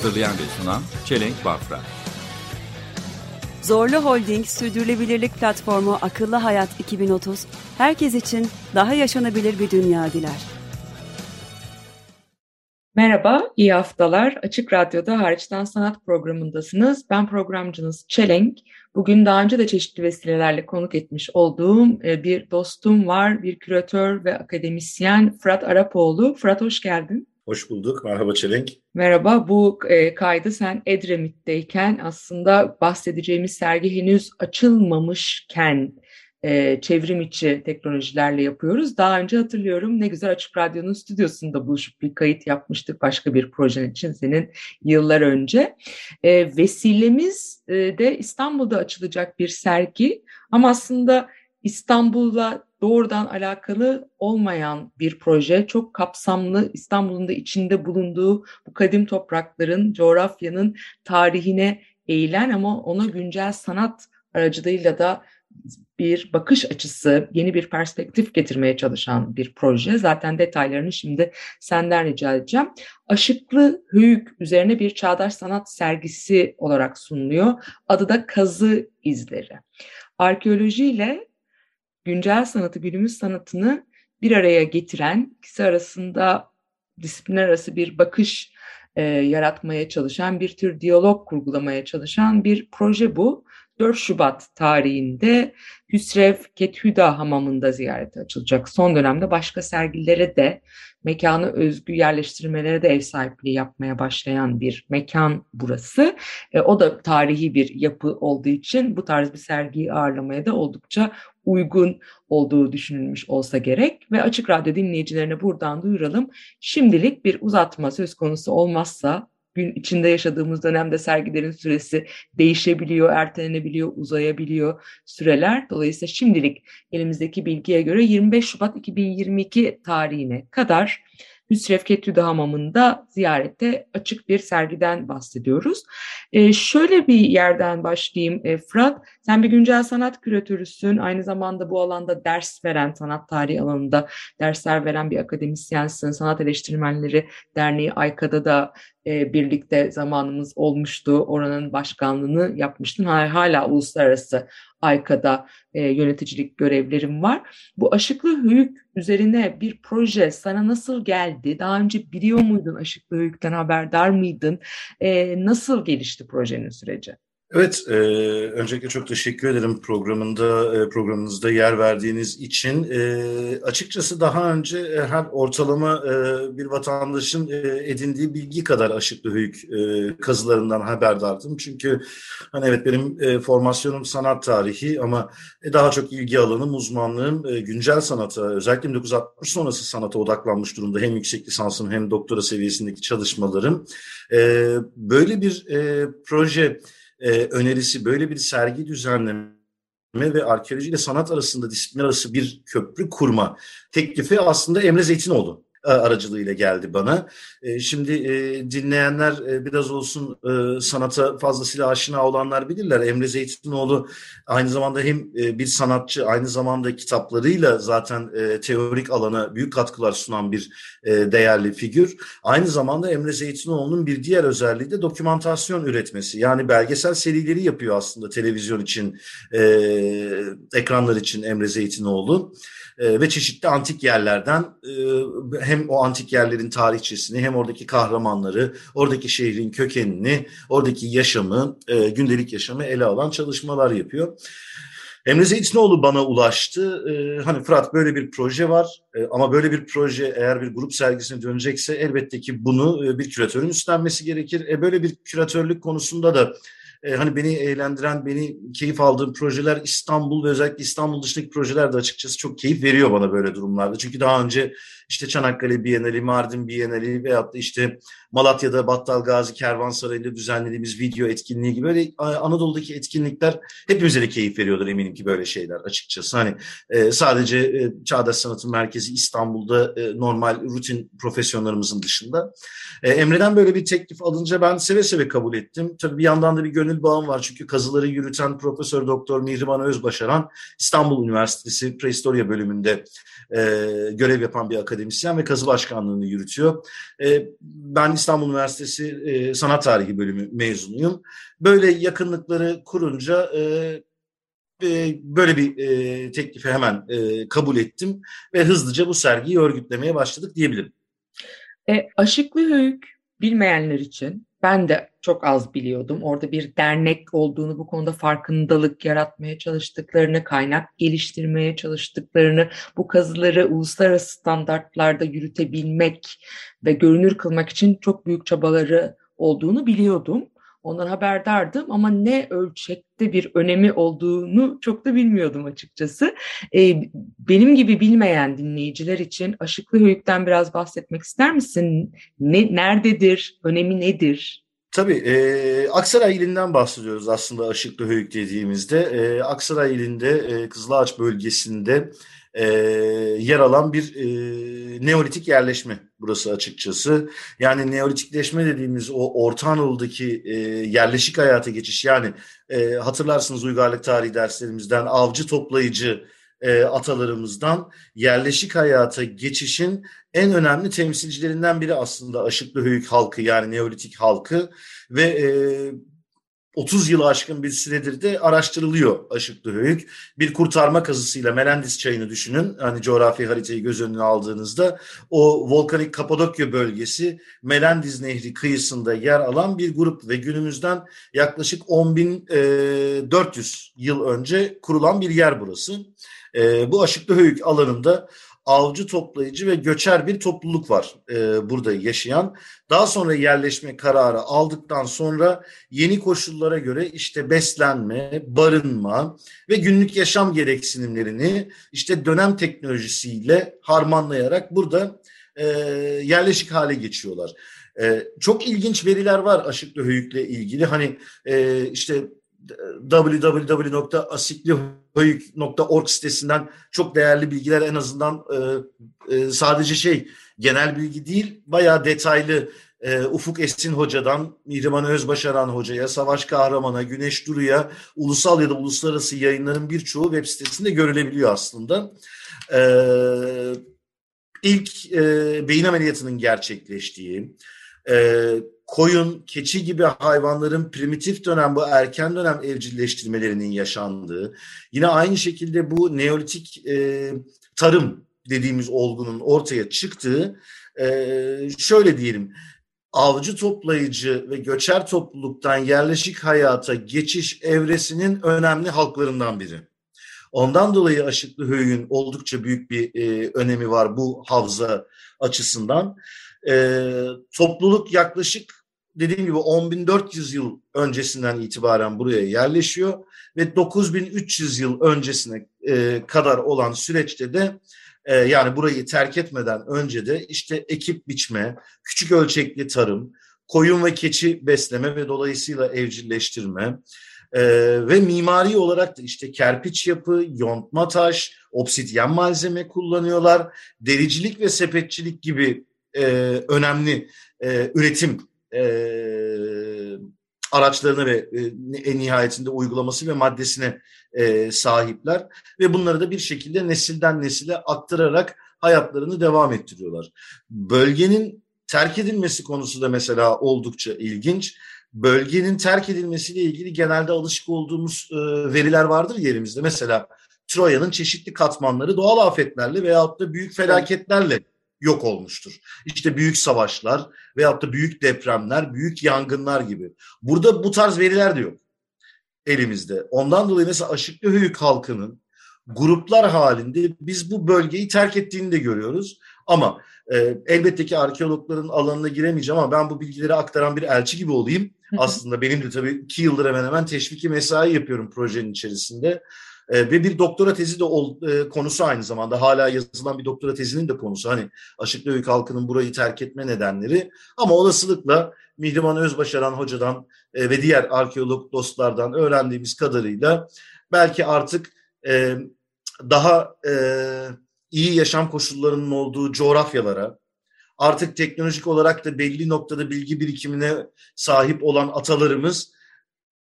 Hazırlayan ve sunan Çelenk Bafra. Zorlu Holding Sürdürülebilirlik Platformu Akıllı Hayat 2030, herkes için daha yaşanabilir bir dünya diler. Merhaba, iyi haftalar. Açık Radyo'da Hariçten Sanat programındasınız. Ben programcınız Çelenk. Bugün daha önce de çeşitli vesilelerle konuk etmiş olduğum e, bir dostum var, bir küratör ve akademisyen Fırat Arapoğlu. Fırat hoş geldin. Hoş bulduk. Merhaba Çelenk. Merhaba, bu e, kaydı sen Edremit'teyken aslında bahsedeceğimiz sergi henüz açılmamışken e, çevrim içi teknolojilerle yapıyoruz. Daha önce hatırlıyorum ne güzel Açık Radyo'nun stüdyosunda buluşup bir kayıt yapmıştık başka bir projen için senin yıllar önce. E, vesilemiz de İstanbul'da açılacak bir sergi ama aslında İstanbul'la doğrudan alakalı olmayan bir proje. Çok kapsamlı İstanbul'un da içinde bulunduğu bu kadim toprakların, coğrafyanın tarihine eğilen ama ona güncel sanat aracılığıyla da bir bakış açısı, yeni bir perspektif getirmeye çalışan bir proje. Zaten detaylarını şimdi senden rica edeceğim. Aşıklı Höyük üzerine bir çağdaş sanat sergisi olarak sunuluyor. Adı da Kazı İzleri. Arkeolojiyle güncel sanatı, günümüz sanatını bir araya getiren, ikisi arasında disiplinler arası bir bakış e, yaratmaya çalışan, bir tür diyalog kurgulamaya çalışan bir proje bu. 4 Şubat tarihinde Hüsrev Kethüda Hamamı'nda ziyarete açılacak. Son dönemde başka sergilere de mekanı özgü yerleştirmelere de ev sahipliği yapmaya başlayan bir mekan burası. E, o da tarihi bir yapı olduğu için bu tarz bir sergiyi ağırlamaya da oldukça uygun olduğu düşünülmüş olsa gerek ve Açık Radyo dinleyicilerine buradan duyuralım. Şimdilik bir uzatma söz konusu olmazsa gün içinde yaşadığımız dönemde sergilerin süresi değişebiliyor, ertelenebiliyor, uzayabiliyor süreler. Dolayısıyla şimdilik elimizdeki bilgiye göre 25 Şubat 2022 tarihine kadar Hüsrev Ketüde Hamamı'nda ziyarette açık bir sergiden bahsediyoruz. E, şöyle bir yerden başlayayım e, Fırat. Sen bir güncel sanat küratörüsün. Aynı zamanda bu alanda ders veren, sanat tarihi alanında dersler veren bir akademisyensin. Sanat Eleştirmenleri Derneği AYKA'da da e, birlikte zamanımız olmuştu. Oranın başkanlığını yapmıştın. Hala uluslararası AYKA'da e, yöneticilik görevlerim var. Bu aşıklı höyük üzerine bir proje sana nasıl geldi? Daha önce biliyor muydun aşıklı höyükten haberdar mıydın? E, nasıl gelişti projenin süreci? Evet, e, öncelikle çok teşekkür ederim programında e, programınızda yer verdiğiniz için. E, açıkçası daha önce e, her ortalama e, bir vatandaşın e, edindiği bilgi kadar aşıklı höyük e, kazılarından haberdardım. Çünkü hani evet benim e, formasyonum sanat tarihi ama e, daha çok ilgi alanım, uzmanlığım e, güncel sanata, özellikle 1960 sonrası sanata odaklanmış durumda. Hem yüksek lisansım hem doktora seviyesindeki çalışmalarım. E, böyle bir e, proje e, önerisi böyle bir sergi düzenleme ve arkeoloji ile sanat arasında disiplin arası bir köprü kurma teklifi aslında Emre Zeytinoğlu aracılığıyla geldi bana. E, şimdi e, dinleyenler biraz olsun sanata fazlasıyla aşina olanlar bilirler. Emre Zeytinoğlu aynı zamanda hem bir sanatçı aynı zamanda kitaplarıyla zaten teorik alana büyük katkılar sunan bir değerli figür. Aynı zamanda Emre Zeytinoğlu'nun bir diğer özelliği de dokümantasyon üretmesi. Yani belgesel serileri yapıyor aslında televizyon için, ekranlar için Emre Zeytinoğlu ve çeşitli antik yerlerden hem o antik yerlerin tarihçesini hem oradaki kahramanları, oradaki şehrin kökenini, oradaki yaşamı, e, gündelik yaşamı ele alan çalışmalar yapıyor. Emre Zeytinoğlu bana ulaştı. Ee, hani Fırat böyle bir proje var ee, ama böyle bir proje eğer bir grup sergisine dönecekse elbette ki bunu e, bir küratörün üstlenmesi gerekir. E, böyle bir küratörlük konusunda da e, hani beni eğlendiren, beni keyif aldığım projeler İstanbul ve özellikle İstanbul dışındaki projeler de açıkçası çok keyif veriyor bana böyle durumlarda. Çünkü daha önce işte Çanakkale Bienali, Mardin Bienali veyahut da işte Malatya'da Battal Gazi Kervansarayı'nda düzenlediğimiz video etkinliği gibi böyle Anadolu'daki etkinlikler hepimize de keyif veriyordur eminim ki böyle şeyler açıkçası. Hani e, sadece e, Çağdaş Sanatın Merkezi İstanbul'da e, normal rutin profesyonlarımızın dışında. E, Emre'den böyle bir teklif alınca ben seve seve kabul ettim. Tabii bir yandan da bir gönül bağım var çünkü kazıları yürüten Profesör Doktor Mihriban Özbaşaran İstanbul Üniversitesi Prehistoria bölümünde e, görev yapan bir akademisyen ve kazı başkanlığını yürütüyor. E, ben İstanbul Üniversitesi e, Sanat Tarihi bölümü mezunuyum. Böyle yakınlıkları kurunca e, böyle bir e, teklifi hemen kabul ettim ve hızlıca bu sergiyi örgütlemeye başladık diyebilirim. E, Aşıklı Höyük bilmeyenler için ben de çok az biliyordum. Orada bir dernek olduğunu, bu konuda farkındalık yaratmaya çalıştıklarını, kaynak geliştirmeye çalıştıklarını, bu kazıları uluslararası standartlarda yürütebilmek ve görünür kılmak için çok büyük çabaları olduğunu biliyordum. Ondan haberdardım ama ne ölçekte bir önemi olduğunu çok da bilmiyordum açıkçası. Ee, benim gibi bilmeyen dinleyiciler için Aşıklı Höyük'ten biraz bahsetmek ister misin? Ne, nerededir, önemi nedir? Tabii, e, Aksaray ilinden bahsediyoruz aslında Aşıklı Höyük dediğimizde. E, Aksaray ilinde, e, Kızılağaç bölgesinde e, yer alan bir e, Neolitik yerleşme burası açıkçası. Yani Neolitikleşme dediğimiz o Orta Anadolu'daki e, yerleşik hayata geçiş yani e, hatırlarsınız uygarlık tarihi derslerimizden avcı toplayıcı e, atalarımızdan yerleşik hayata geçişin en önemli temsilcilerinden biri aslında Aşıklı Höyük halkı yani Neolitik halkı ve e, 30 yılı aşkın bir süredir de araştırılıyor Aşıklı Höyük. Bir kurtarma kazısıyla Melendis çayını düşünün. Hani coğrafi haritayı göz önüne aldığınızda o volkanik Kapadokya bölgesi Melendis Nehri kıyısında yer alan bir grup ve günümüzden yaklaşık 10.400 yıl önce kurulan bir yer burası. Bu Aşıklı Höyük alanında avcı toplayıcı ve göçer bir topluluk var e, burada yaşayan. Daha sonra yerleşme kararı aldıktan sonra yeni koşullara göre işte beslenme, barınma ve günlük yaşam gereksinimlerini işte dönem teknolojisiyle harmanlayarak burada e, yerleşik hale geçiyorlar. E, çok ilginç veriler var Aşıklı Höyük'le ilgili. Hani e, işte www.asiklihöyük.org sitesinden çok değerli bilgiler en azından e, e, sadece şey genel bilgi değil bayağı detaylı e, Ufuk Esin Hoca'dan Mihriman Özbaşaran Hoca'ya, Savaş Kahraman'a, Güneş Duru'ya ulusal ya da uluslararası yayınların birçoğu web sitesinde görülebiliyor aslında. E, ilk e, beyin ameliyatının gerçekleştiği, e, koyun, keçi gibi hayvanların primitif dönem bu erken dönem evcilleştirmelerinin yaşandığı, yine aynı şekilde bu neolitik e, tarım dediğimiz olgunun ortaya çıktığı, e, şöyle diyelim, avcı toplayıcı ve göçer topluluktan yerleşik hayata geçiş evresinin önemli halklarından biri. Ondan dolayı Aşıklı Höyük'ün oldukça büyük bir e, önemi var bu havza açısından. E, topluluk yaklaşık dediğim gibi 10.400 yıl öncesinden itibaren buraya yerleşiyor ve 9.300 yıl öncesine e, kadar olan süreçte de e, yani burayı terk etmeden önce de işte ekip biçme, küçük ölçekli tarım, koyun ve keçi besleme ve dolayısıyla evcilleştirme e, ve mimari olarak da işte kerpiç yapı, yontma taş, obsidyen malzeme kullanıyorlar. Dericilik ve sepetçilik gibi e, önemli e, üretim e, araçlarına ve en nihayetinde uygulaması ve maddesine e, sahipler ve bunları da bir şekilde nesilden nesile aktararak hayatlarını devam ettiriyorlar. Bölgenin terk edilmesi konusu da mesela oldukça ilginç. Bölgenin terk edilmesiyle ilgili genelde alışık olduğumuz e, veriler vardır yerimizde. Mesela Troya'nın çeşitli katmanları doğal afetlerle veyahut da büyük felaketlerle yok olmuştur. İşte büyük savaşlar veyahut da büyük depremler, büyük yangınlar gibi. Burada bu tarz veriler de yok elimizde. Ondan dolayı mesela Aşıklı Höyük halkının gruplar halinde biz bu bölgeyi terk ettiğini de görüyoruz. Ama e, elbette ki arkeologların alanına giremeyeceğim ama ben bu bilgileri aktaran bir elçi gibi olayım. Aslında benim de tabii iki yıldır hemen hemen teşviki mesai yapıyorum projenin içerisinde. E, ve bir doktora tezi de ol, e, konusu aynı zamanda. Hala yazılan bir doktora tezinin de konusu. Hani Aşıklı Höyük halkının burayı terk etme nedenleri. Ama olasılıkla Mihriman Özbaşaran hocadan e, ve diğer arkeolog dostlardan öğrendiğimiz kadarıyla belki artık e, daha e, iyi yaşam koşullarının olduğu coğrafyalara, artık teknolojik olarak da belli noktada bilgi birikimine sahip olan atalarımız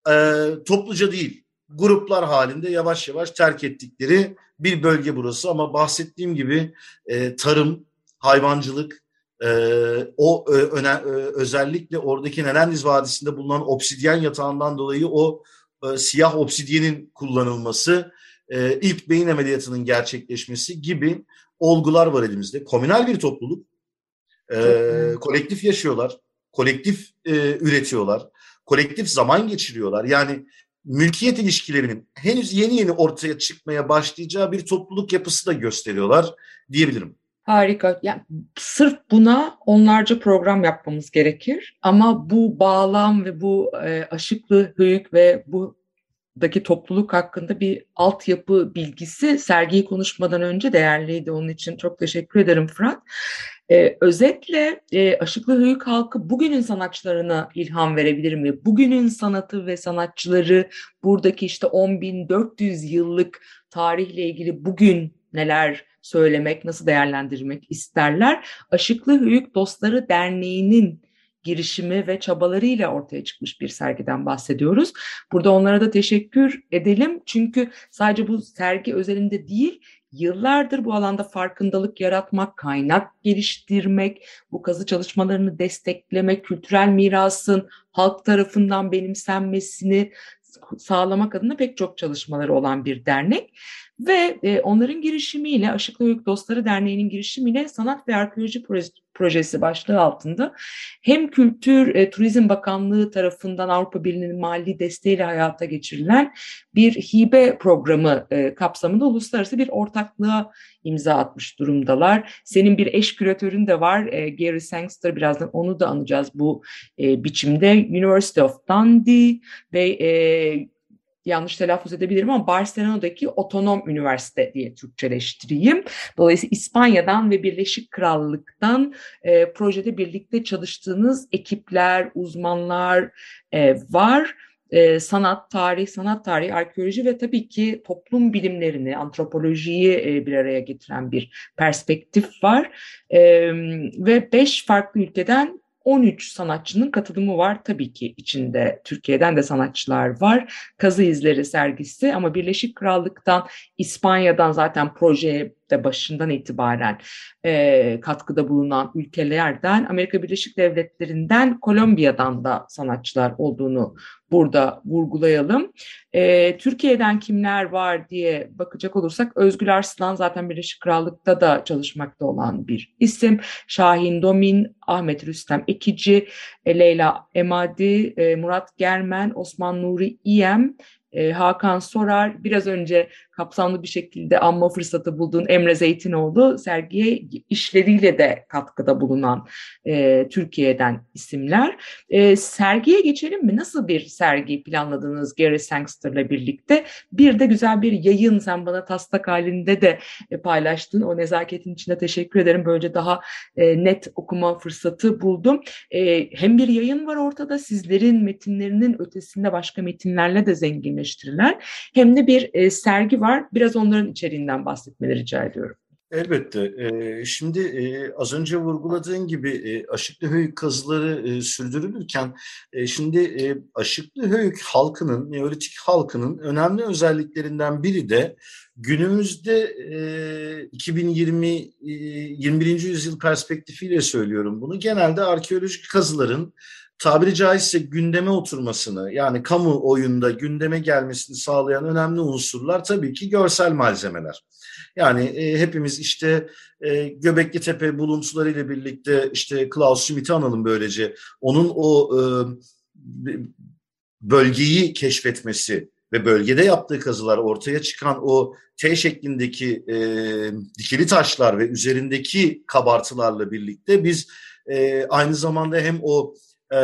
e, topluca değil, gruplar halinde yavaş yavaş terk ettikleri bir bölge burası. Ama bahsettiğim gibi e, tarım, hayvancılık, e, o e, öne, e, özellikle oradaki Nerendiz Vadisi'nde bulunan obsidyen yatağından dolayı o e, siyah obsidyenin kullanılması, e, ilk beyin ameliyatının gerçekleşmesi gibi olgular var elimizde. Komünel bir topluluk, e, kolektif yaşıyorlar, kolektif e, üretiyorlar, kolektif zaman geçiriyorlar. Yani mülkiyet ilişkilerinin henüz yeni yeni ortaya çıkmaya başlayacağı bir topluluk yapısı da gösteriyorlar diyebilirim. Harika. Yani sırf buna onlarca program yapmamız gerekir. Ama bu bağlam ve bu e, aşıklı höyük ve bu daki topluluk hakkında bir altyapı bilgisi sergiyi konuşmadan önce değerliydi. Onun için çok teşekkür ederim Fırat. Ee, özetle e, Aşıklı Höyük halkı bugünün sanatçılarına ilham verebilir mi? Bugünün sanatı ve sanatçıları buradaki işte 10.400 yıllık tarihle ilgili bugün neler söylemek, nasıl değerlendirmek isterler? Aşıklı Höyük Dostları Derneği'nin girişimi ve çabalarıyla ortaya çıkmış bir sergiden bahsediyoruz. Burada onlara da teşekkür edelim. Çünkü sadece bu sergi özelinde değil, yıllardır bu alanda farkındalık yaratmak, kaynak geliştirmek, bu kazı çalışmalarını desteklemek, kültürel mirasın halk tarafından benimsenmesini sağlamak adına pek çok çalışmaları olan bir dernek. Ve e, onların girişimiyle, Aşıklı Höyük Dostları Derneği'nin girişimiyle Sanat ve Arkeoloji Projesi başlığı altında hem Kültür e, Turizm Bakanlığı tarafından Avrupa Birliği'nin mali desteğiyle hayata geçirilen bir hibe programı e, kapsamında uluslararası bir ortaklığa imza atmış durumdalar. Senin bir eş küratörün de var, e, Gary Sangster, birazdan onu da anacağız bu e, biçimde. University of Dundee ve e, yanlış telaffuz edebilirim ama Barcelona'daki otonom üniversite diye Türkçeleştireyim. Dolayısıyla İspanya'dan ve Birleşik Krallık'tan e, projede birlikte çalıştığınız ekipler, uzmanlar e, var. E, sanat, tarih, sanat tarihi, arkeoloji ve tabii ki toplum bilimlerini, antropolojiyi e, bir araya getiren bir perspektif var. E, ve beş farklı ülkeden 13 sanatçının katılımı var. Tabii ki içinde Türkiye'den de sanatçılar var. Kazı izleri sergisi ama Birleşik Krallık'tan, İspanya'dan zaten projeye de başından itibaren e, katkıda bulunan ülkelerden, Amerika Birleşik Devletleri'nden, Kolombiya'dan da sanatçılar olduğunu burada vurgulayalım. E, Türkiye'den kimler var diye bakacak olursak Özgül Arslan zaten Birleşik Krallık'ta da çalışmakta olan bir isim. Şahin Domin, Ahmet Rüstem Ekici, e, Leyla Emadi, e, Murat Germen, Osman Nuri İyem, e, Hakan Sorar, biraz önce kapsamlı bir şekilde anma fırsatı bulduğun Emre Zeytinoğlu sergiye işleriyle de katkıda bulunan e, Türkiye'den isimler. E, sergiye geçelim mi? Nasıl bir sergi planladınız Gary Sangster'la birlikte? Bir de güzel bir yayın sen bana taslak halinde de e, paylaştın. O nezaketin içinde teşekkür ederim. Böylece daha e, net okuma fırsatı buldum. E, hem bir yayın var ortada sizlerin metinlerinin ötesinde başka metinlerle de zenginleştirilen hem de bir e, sergi var var. Biraz onların içeriğinden bahsetmeleri rica ediyorum. Elbette. Ee, şimdi e, az önce vurguladığın gibi e, Aşıklı Höyük kazıları e, sürdürülürken e, şimdi e, Aşıklı Höyük halkının, Neolitik halkının önemli özelliklerinden biri de günümüzde e, 2020 e, 21. yüzyıl perspektifiyle söylüyorum bunu. Genelde arkeolojik kazıların tabiri caizse gündeme oturmasını yani kamu oyunda gündeme gelmesini sağlayan önemli unsurlar tabii ki görsel malzemeler. Yani e, hepimiz işte e, Göbekli Tepe buluntuları ile birlikte işte Klaus Schmidt'i analım böylece. Onun o e, bölgeyi keşfetmesi ve bölgede yaptığı kazılar ortaya çıkan o T şeklindeki e, dikili taşlar ve üzerindeki kabartılarla birlikte biz e, aynı zamanda hem o e,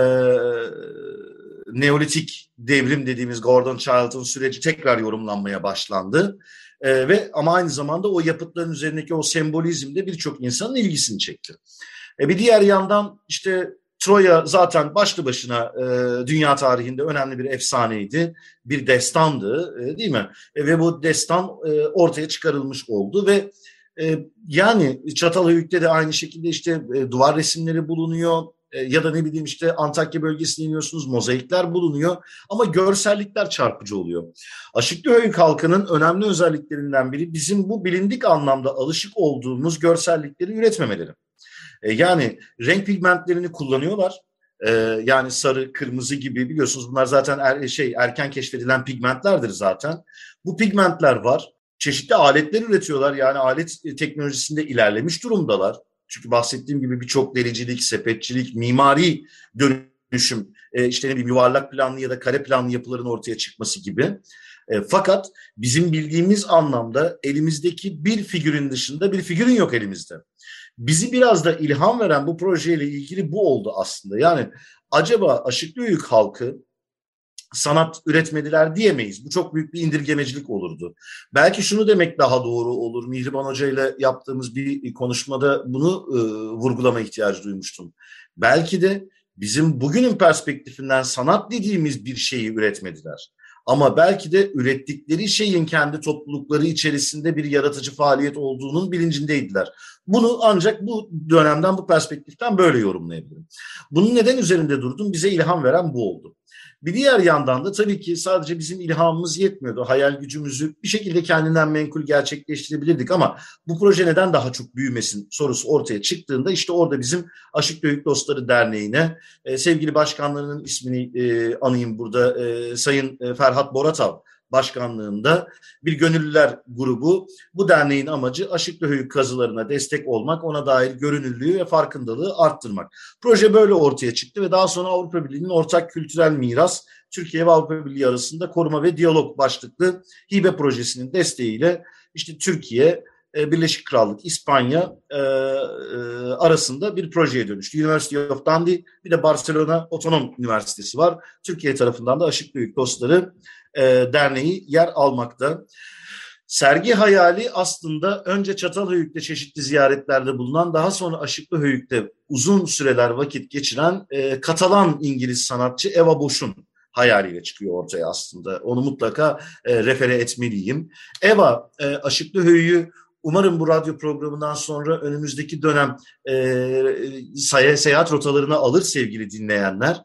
Neolitik devrim dediğimiz Gordon Child'ın süreci tekrar yorumlanmaya başlandı. E, ve ama aynı zamanda o yapıtların üzerindeki o sembolizm de birçok insanın ilgisini çekti. E, bir diğer yandan işte Troya zaten başlı başına e, dünya tarihinde önemli bir efsaneydi, bir destandı e, değil mi? E, ve bu destan e, ortaya çıkarılmış oldu ve e, yani Çatalhöyük'te de aynı şekilde işte e, duvar resimleri bulunuyor ya da ne bileyim işte Antakya bölgesine iniyorsunuz mozaikler bulunuyor ama görsellikler çarpıcı oluyor. Aşıklıhöyük halkının önemli özelliklerinden biri bizim bu bilindik anlamda alışık olduğumuz görsellikleri üretmemeleri. E, yani renk pigmentlerini kullanıyorlar. E, yani sarı, kırmızı gibi biliyorsunuz bunlar zaten er, şey erken keşfedilen pigmentlerdir zaten. Bu pigmentler var. Çeşitli aletler üretiyorlar. Yani alet teknolojisinde ilerlemiş durumdalar. Çünkü bahsettiğim gibi birçok dericilik, sepetçilik, mimari dönüşüm, e, işte ne bileyim yuvarlak planlı ya da kare planlı yapıların ortaya çıkması gibi. E, fakat bizim bildiğimiz anlamda elimizdeki bir figürün dışında bir figürün yok elimizde. Bizi biraz da ilham veren bu projeyle ilgili bu oldu aslında. Yani acaba Aşıklıöyük halkı sanat üretmediler diyemeyiz. Bu çok büyük bir indirgemecilik olurdu. Belki şunu demek daha doğru olur. Mihriban Hoca ile yaptığımız bir konuşmada bunu e, vurgulama ihtiyacı duymuştum. Belki de bizim bugünün perspektifinden sanat dediğimiz bir şeyi üretmediler. Ama belki de ürettikleri şeyin kendi toplulukları içerisinde bir yaratıcı faaliyet olduğunun bilincindeydiler. Bunu ancak bu dönemden, bu perspektiften böyle yorumlayabilirim. Bunun neden üzerinde durdum? Bize ilham veren bu oldu. Bir diğer yandan da tabii ki sadece bizim ilhamımız yetmiyordu. Hayal gücümüzü bir şekilde kendinden menkul gerçekleştirebilirdik ama bu proje neden daha çok büyümesin sorusu ortaya çıktığında işte orada bizim Aşık Büyük Dostları Derneği'ne e, sevgili başkanlarının ismini e, anayım burada e, Sayın Ferhat Boratav başkanlığında bir gönüllüler grubu. Bu derneğin amacı Aşıklı Höyük kazılarına destek olmak, ona dair görünürlüğü ve farkındalığı arttırmak. Proje böyle ortaya çıktı ve daha sonra Avrupa Birliği'nin ortak kültürel miras Türkiye ve Avrupa Birliği arasında koruma ve diyalog başlıklı hibe projesinin desteğiyle işte Türkiye, e, Birleşik Krallık, İspanya e, e, arasında bir projeye dönüştü. University of Dundee bir de Barcelona Otonom Üniversitesi var. Türkiye tarafından da Aşık Büyük Dostları Derneği yer almakta. Sergi hayali aslında önce Çatalhöyük'te çeşitli ziyaretlerde bulunan daha sonra Aşıklıhöyük'te uzun süreler vakit geçiren e, Katalan İngiliz sanatçı Eva Boş'un hayaliyle çıkıyor ortaya aslında. Onu mutlaka e, refere etmeliyim. Eva e, Aşıklıhöyük'ü Umarım bu radyo programından sonra önümüzdeki dönem e, seyahat rotalarına alır sevgili dinleyenler.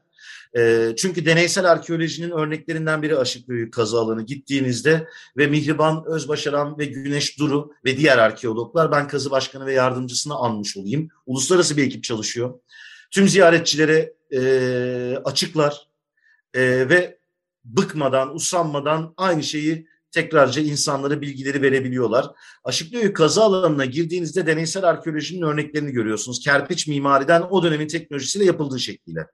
E, çünkü deneysel arkeolojinin örneklerinden biri Aşıklıöyük kazı alanı gittiğinizde ve Mihriban Özbaşaran ve Güneş Duru ve diğer arkeologlar ben kazı başkanı ve yardımcısını anmış olayım. Uluslararası bir ekip çalışıyor. Tüm ziyaretçilere e, açıklar e, ve bıkmadan, usanmadan aynı şeyi tekrarca insanlara bilgileri verebiliyorlar. Aşıklıöyük kazı alanına girdiğinizde deneysel arkeolojinin örneklerini görüyorsunuz. Kerpiç mimariden o dönemin teknolojisiyle yapıldığı şekliyle.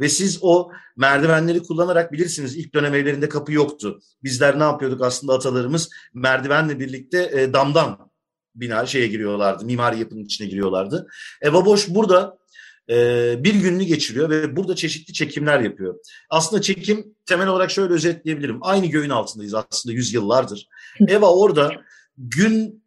Ve siz o merdivenleri kullanarak bilirsiniz ilk dönem evlerinde kapı yoktu. Bizler ne yapıyorduk aslında atalarımız merdivenle birlikte e, damdan bina şeye giriyorlardı. Mimari yapının içine giriyorlardı. Eva Boş burada bir gününü geçiriyor ve burada çeşitli çekimler yapıyor. Aslında çekim temel olarak şöyle özetleyebilirim. Aynı göğün altındayız aslında yüzyıllardır. Eva orada gün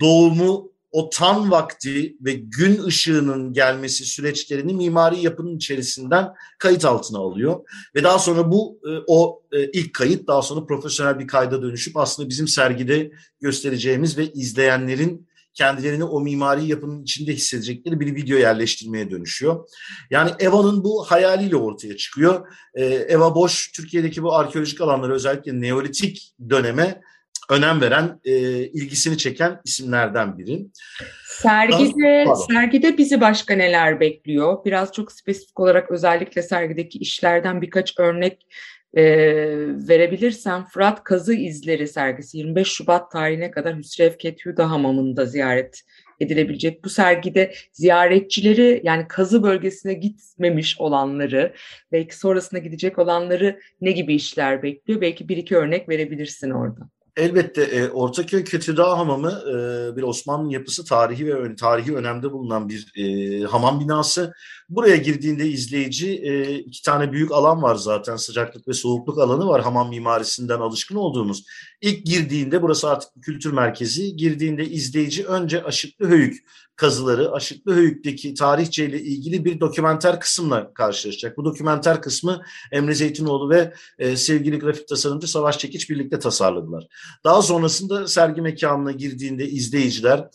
doğumu o tam vakti ve gün ışığının gelmesi süreçlerini mimari yapının içerisinden kayıt altına alıyor. Ve daha sonra bu e, o e, ilk kayıt daha sonra profesyonel bir kayda dönüşüp aslında bizim sergide göstereceğimiz ve izleyenlerin kendilerini o mimari yapının içinde hissedecekleri bir video yerleştirmeye dönüşüyor. Yani Eva'nın bu hayaliyle ortaya çıkıyor. Ee, Eva Boş Türkiye'deki bu arkeolojik alanları özellikle Neolitik döneme önem veren, e, ilgisini çeken isimlerden biri. Sergide, sergide bizi başka neler bekliyor? Biraz çok spesifik olarak özellikle sergideki işlerden birkaç örnek e, verebilirsem Fırat Kazı İzleri sergisi 25 Şubat tarihine kadar Hüsrev Ketüda Hamamı'nda ziyaret edilebilecek. Bu sergide ziyaretçileri yani kazı bölgesine gitmemiş olanları, belki sonrasında gidecek olanları ne gibi işler bekliyor? Belki bir iki örnek verebilirsin orada. Elbette e, Ortaköy Kötüdağ Hamamı e, bir Osmanlı yapısı tarihi ve tarihi önemde bulunan bir e, hamam binası. Buraya girdiğinde izleyici e, iki tane büyük alan var zaten sıcaklık ve soğukluk alanı var hamam mimarisinden alışkın olduğumuz. İlk girdiğinde burası artık kültür merkezi. Girdiğinde izleyici önce Aşıklı Höyük kazıları, Aşıklı Höyük'teki tarihçeyle ilgili bir dokümenter kısımla karşılaşacak. Bu dokümenter kısmı Emre Zeytinoğlu ve e, sevgili grafik tasarımcı Savaş Çekiç birlikte tasarladılar. Daha sonrasında sergi mekanına girdiğinde izleyiciler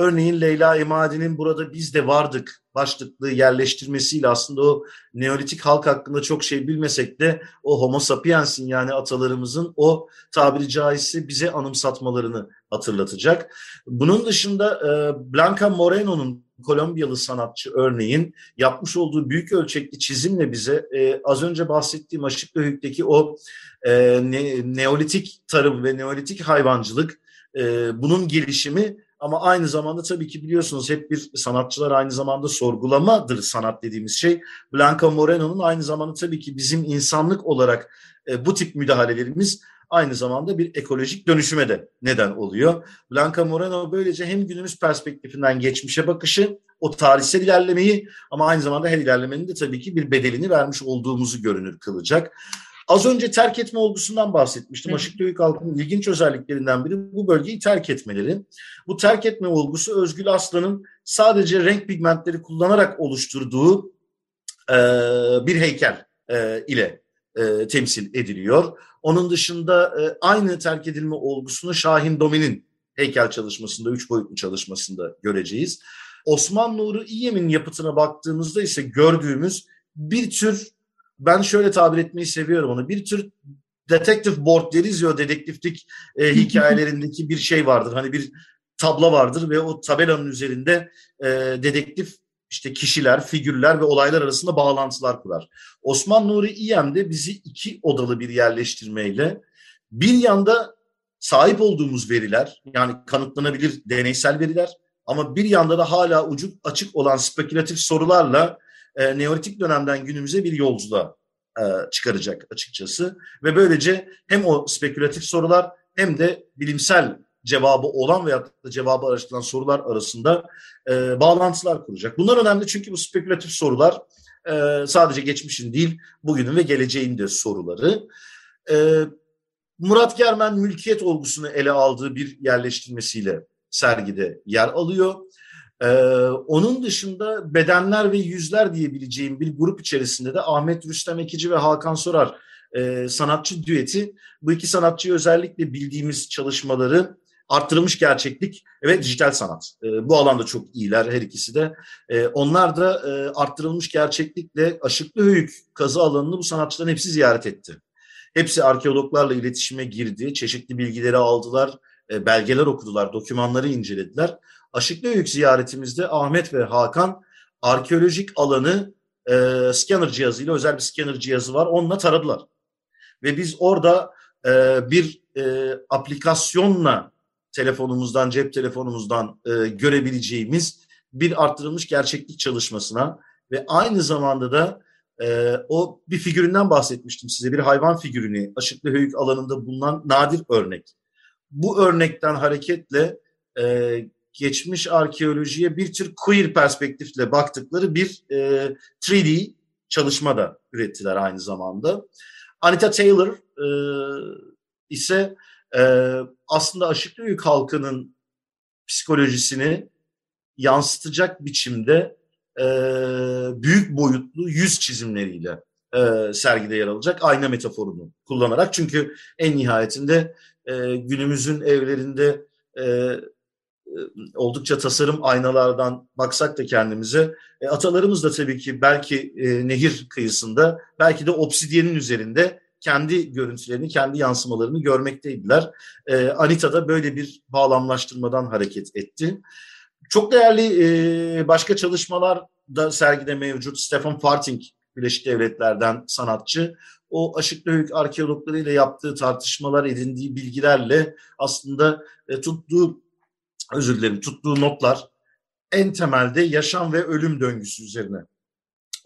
Örneğin Leyla Emadi'nin burada biz de vardık başlıklı yerleştirmesiyle aslında o Neolitik halk hakkında çok şey bilmesek de o homo sapiens'in yani atalarımızın o tabiri caizse bize anımsatmalarını hatırlatacak. Bunun dışında e, Blanca Moreno'nun Kolombiyalı sanatçı örneğin yapmış olduğu büyük ölçekli çizimle bize e, az önce bahsettiğim Aşıklıhük'teki o e, ne, Neolitik tarım ve Neolitik hayvancılık e, bunun gelişimi ama aynı zamanda tabii ki biliyorsunuz hep bir sanatçılar aynı zamanda sorgulamadır sanat dediğimiz şey. Blanca Moreno'nun aynı zamanda tabii ki bizim insanlık olarak e, bu tip müdahalelerimiz aynı zamanda bir ekolojik dönüşüme de neden oluyor. Blanca Moreno böylece hem günümüz perspektifinden geçmişe bakışı, o tarihsel ilerlemeyi ama aynı zamanda her ilerlemenin de tabii ki bir bedelini vermiş olduğumuzu görünür kılacak. Az önce terk etme olgusundan bahsetmiştim. Aşık Dövük halkının ilginç özelliklerinden biri bu bölgeyi terk etmeleri. Bu terk etme olgusu Özgül Aslan'ın sadece renk pigmentleri kullanarak oluşturduğu e, bir heykel e, ile e, temsil ediliyor. Onun dışında e, aynı terk edilme olgusunu Şahin Domin'in heykel çalışmasında, üç boyutlu çalışmasında göreceğiz. Osman Nuri İyem'in yapıtına baktığımızda ise gördüğümüz bir tür ben şöyle tabir etmeyi seviyorum onu. Bir tür detective board deriz ya dedektiflik e, hikayelerindeki bir şey vardır. Hani bir tabla vardır ve o tabelanın üzerinde e, dedektif işte kişiler, figürler ve olaylar arasında bağlantılar kurar. Osman Nuri İyem de bizi iki odalı bir yerleştirmeyle bir yanda sahip olduğumuz veriler yani kanıtlanabilir deneysel veriler ama bir yanda da hala ucu açık olan spekülatif sorularla e, Neolitik dönemden günümüze bir yolculuğa e, çıkaracak açıkçası. Ve böylece hem o spekülatif sorular hem de bilimsel cevabı olan veya da cevabı araştırılan sorular arasında e, bağlantılar kuracak. Bunlar önemli çünkü bu spekülatif sorular e, sadece geçmişin değil bugünün ve geleceğin de soruları. E, Murat Germen mülkiyet olgusunu ele aldığı bir yerleştirmesiyle sergide yer alıyor. Ee, onun dışında bedenler ve yüzler diyebileceğim bir grup içerisinde de Ahmet Rüstem Ekici ve Hakan Sorar e, sanatçı düeti. Bu iki sanatçıyı özellikle bildiğimiz çalışmaları arttırılmış gerçeklik ve dijital sanat. E, bu alanda çok iyiler her ikisi de. E, onlar da e, arttırılmış gerçeklikle Aşıklı Höyük kazı alanını bu sanatçıların hepsi ziyaret etti. Hepsi arkeologlarla iletişime girdi, çeşitli bilgileri aldılar, e, belgeler okudular, dokümanları incelediler. Aşıklıöyük ziyaretimizde Ahmet ve Hakan arkeolojik alanı e, scanner cihazıyla özel bir scanner cihazı var. Onunla taradılar. Ve biz orada e, bir e, aplikasyonla telefonumuzdan, cep telefonumuzdan e, görebileceğimiz bir arttırılmış gerçeklik çalışmasına ve aynı zamanda da e, o bir figüründen bahsetmiştim size. Bir hayvan figürünü Aşıklı Höyük alanında bulunan nadir örnek. Bu örnekten hareketle e, geçmiş arkeolojiye bir tür queer perspektifle baktıkları bir e, 3D çalışma da ürettiler aynı zamanda. Anita Taylor e, ise e, aslında Aşıklı Yük halkının psikolojisini yansıtacak biçimde e, büyük boyutlu yüz çizimleriyle e, sergide yer alacak ayna metaforunu kullanarak. Çünkü en nihayetinde e, günümüzün evlerinde e, oldukça tasarım aynalardan baksak da kendimize e, atalarımız da tabii ki belki e, nehir kıyısında belki de obsidyenin üzerinde kendi görüntülerini, kendi yansımalarını görmekteydiler. E, Anita da böyle bir bağlamlaştırmadan hareket etti. Çok değerli e, başka çalışmalar da sergide mevcut. Stefan Farting Birleşik Devletler'den sanatçı. O Aşıklı Höyük arkeologlarıyla yaptığı tartışmalar, edindiği bilgilerle aslında e, tuttuğu özür dilerim tuttuğu notlar en temelde yaşam ve ölüm döngüsü üzerine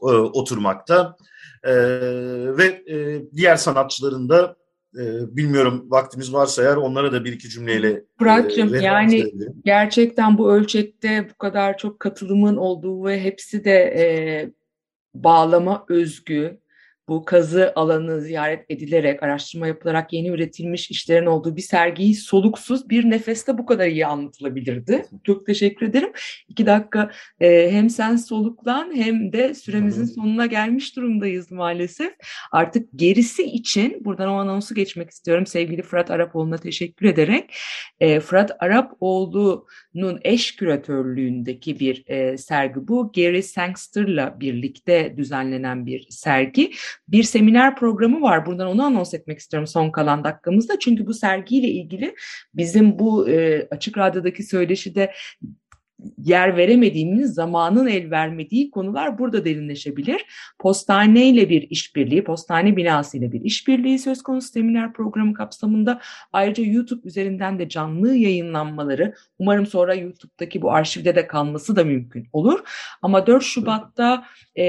e, oturmakta. E, ve e, diğer sanatçıların da e, bilmiyorum vaktimiz varsa eğer onlara da bir iki cümleyle e, yani referans verelim. gerçekten bu ölçekte bu kadar çok katılımın olduğu ve hepsi de e, bağlama özgü, bu kazı alanı ziyaret edilerek, araştırma yapılarak yeni üretilmiş işlerin olduğu bir sergiyi soluksuz bir nefeste bu kadar iyi anlatılabilirdi. Çok teşekkür ederim. İki dakika e, hem sen soluklan hem de süremizin sonuna gelmiş durumdayız maalesef. Artık gerisi için buradan o anonsu geçmek istiyorum. Sevgili Fırat Arapoğlu'na teşekkür ederek. E, Fırat Arapoğlu'nun eş küratörlüğündeki bir e, sergi bu. Gary Sangster'la birlikte düzenlenen bir sergi. Bir seminer programı var. Buradan onu anons etmek istiyorum son kalan dakikamızda. Çünkü bu sergiyle ilgili bizim bu e, Açık Radyo'daki söyleşide yer veremediğimiz, zamanın el vermediği konular burada derinleşebilir. Postane ile bir işbirliği, postane binası ile bir işbirliği söz konusu seminer programı kapsamında. Ayrıca YouTube üzerinden de canlı yayınlanmaları, umarım sonra YouTube'daki bu arşivde de kalması da mümkün olur. Ama 4 Şubat'ta e,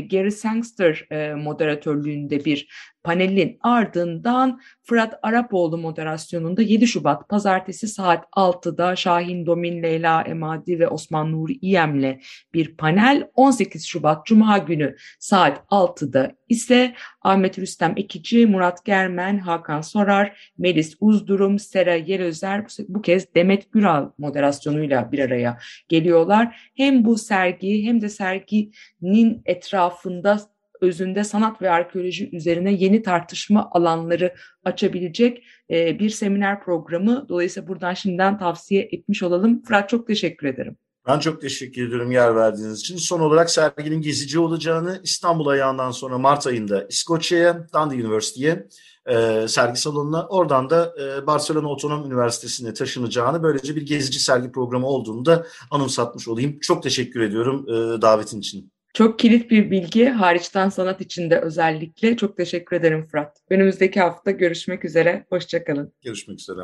Gary Sangster e, moderatörlüğünde bir panelin ardından Fırat Arapoğlu moderasyonunda 7 Şubat pazartesi saat 6'da Şahin Domin, Leyla Emadi ve Osman Nuri İyem'le bir panel. 18 Şubat Cuma günü saat 6'da ise Ahmet Rüstem Ekici, Murat Germen, Hakan Sorar, Melis Uzdurum, Sera Yerözer bu, kez Demet Güral moderasyonuyla bir araya geliyorlar. Hem bu sergi hem de serginin etrafında özünde sanat ve arkeoloji üzerine yeni tartışma alanları açabilecek e, bir seminer programı. Dolayısıyla buradan şimdiden tavsiye etmiş olalım. Fırat çok teşekkür ederim. Ben çok teşekkür ediyorum yer verdiğiniz için. Son olarak serginin gezici olacağını İstanbul ayağından sonra Mart ayında İskoçya'ya, Dundee Üniversitesi'ye e, sergi salonuna oradan da e, Barcelona Otonom Üniversitesi'ne taşınacağını böylece bir gezici sergi programı olduğunu da anımsatmış olayım. Çok teşekkür ediyorum e, davetin için. Çok kilit bir bilgi hariçten sanat içinde özellikle. Çok teşekkür ederim Fırat. Önümüzdeki hafta görüşmek üzere. Hoşçakalın. Görüşmek üzere.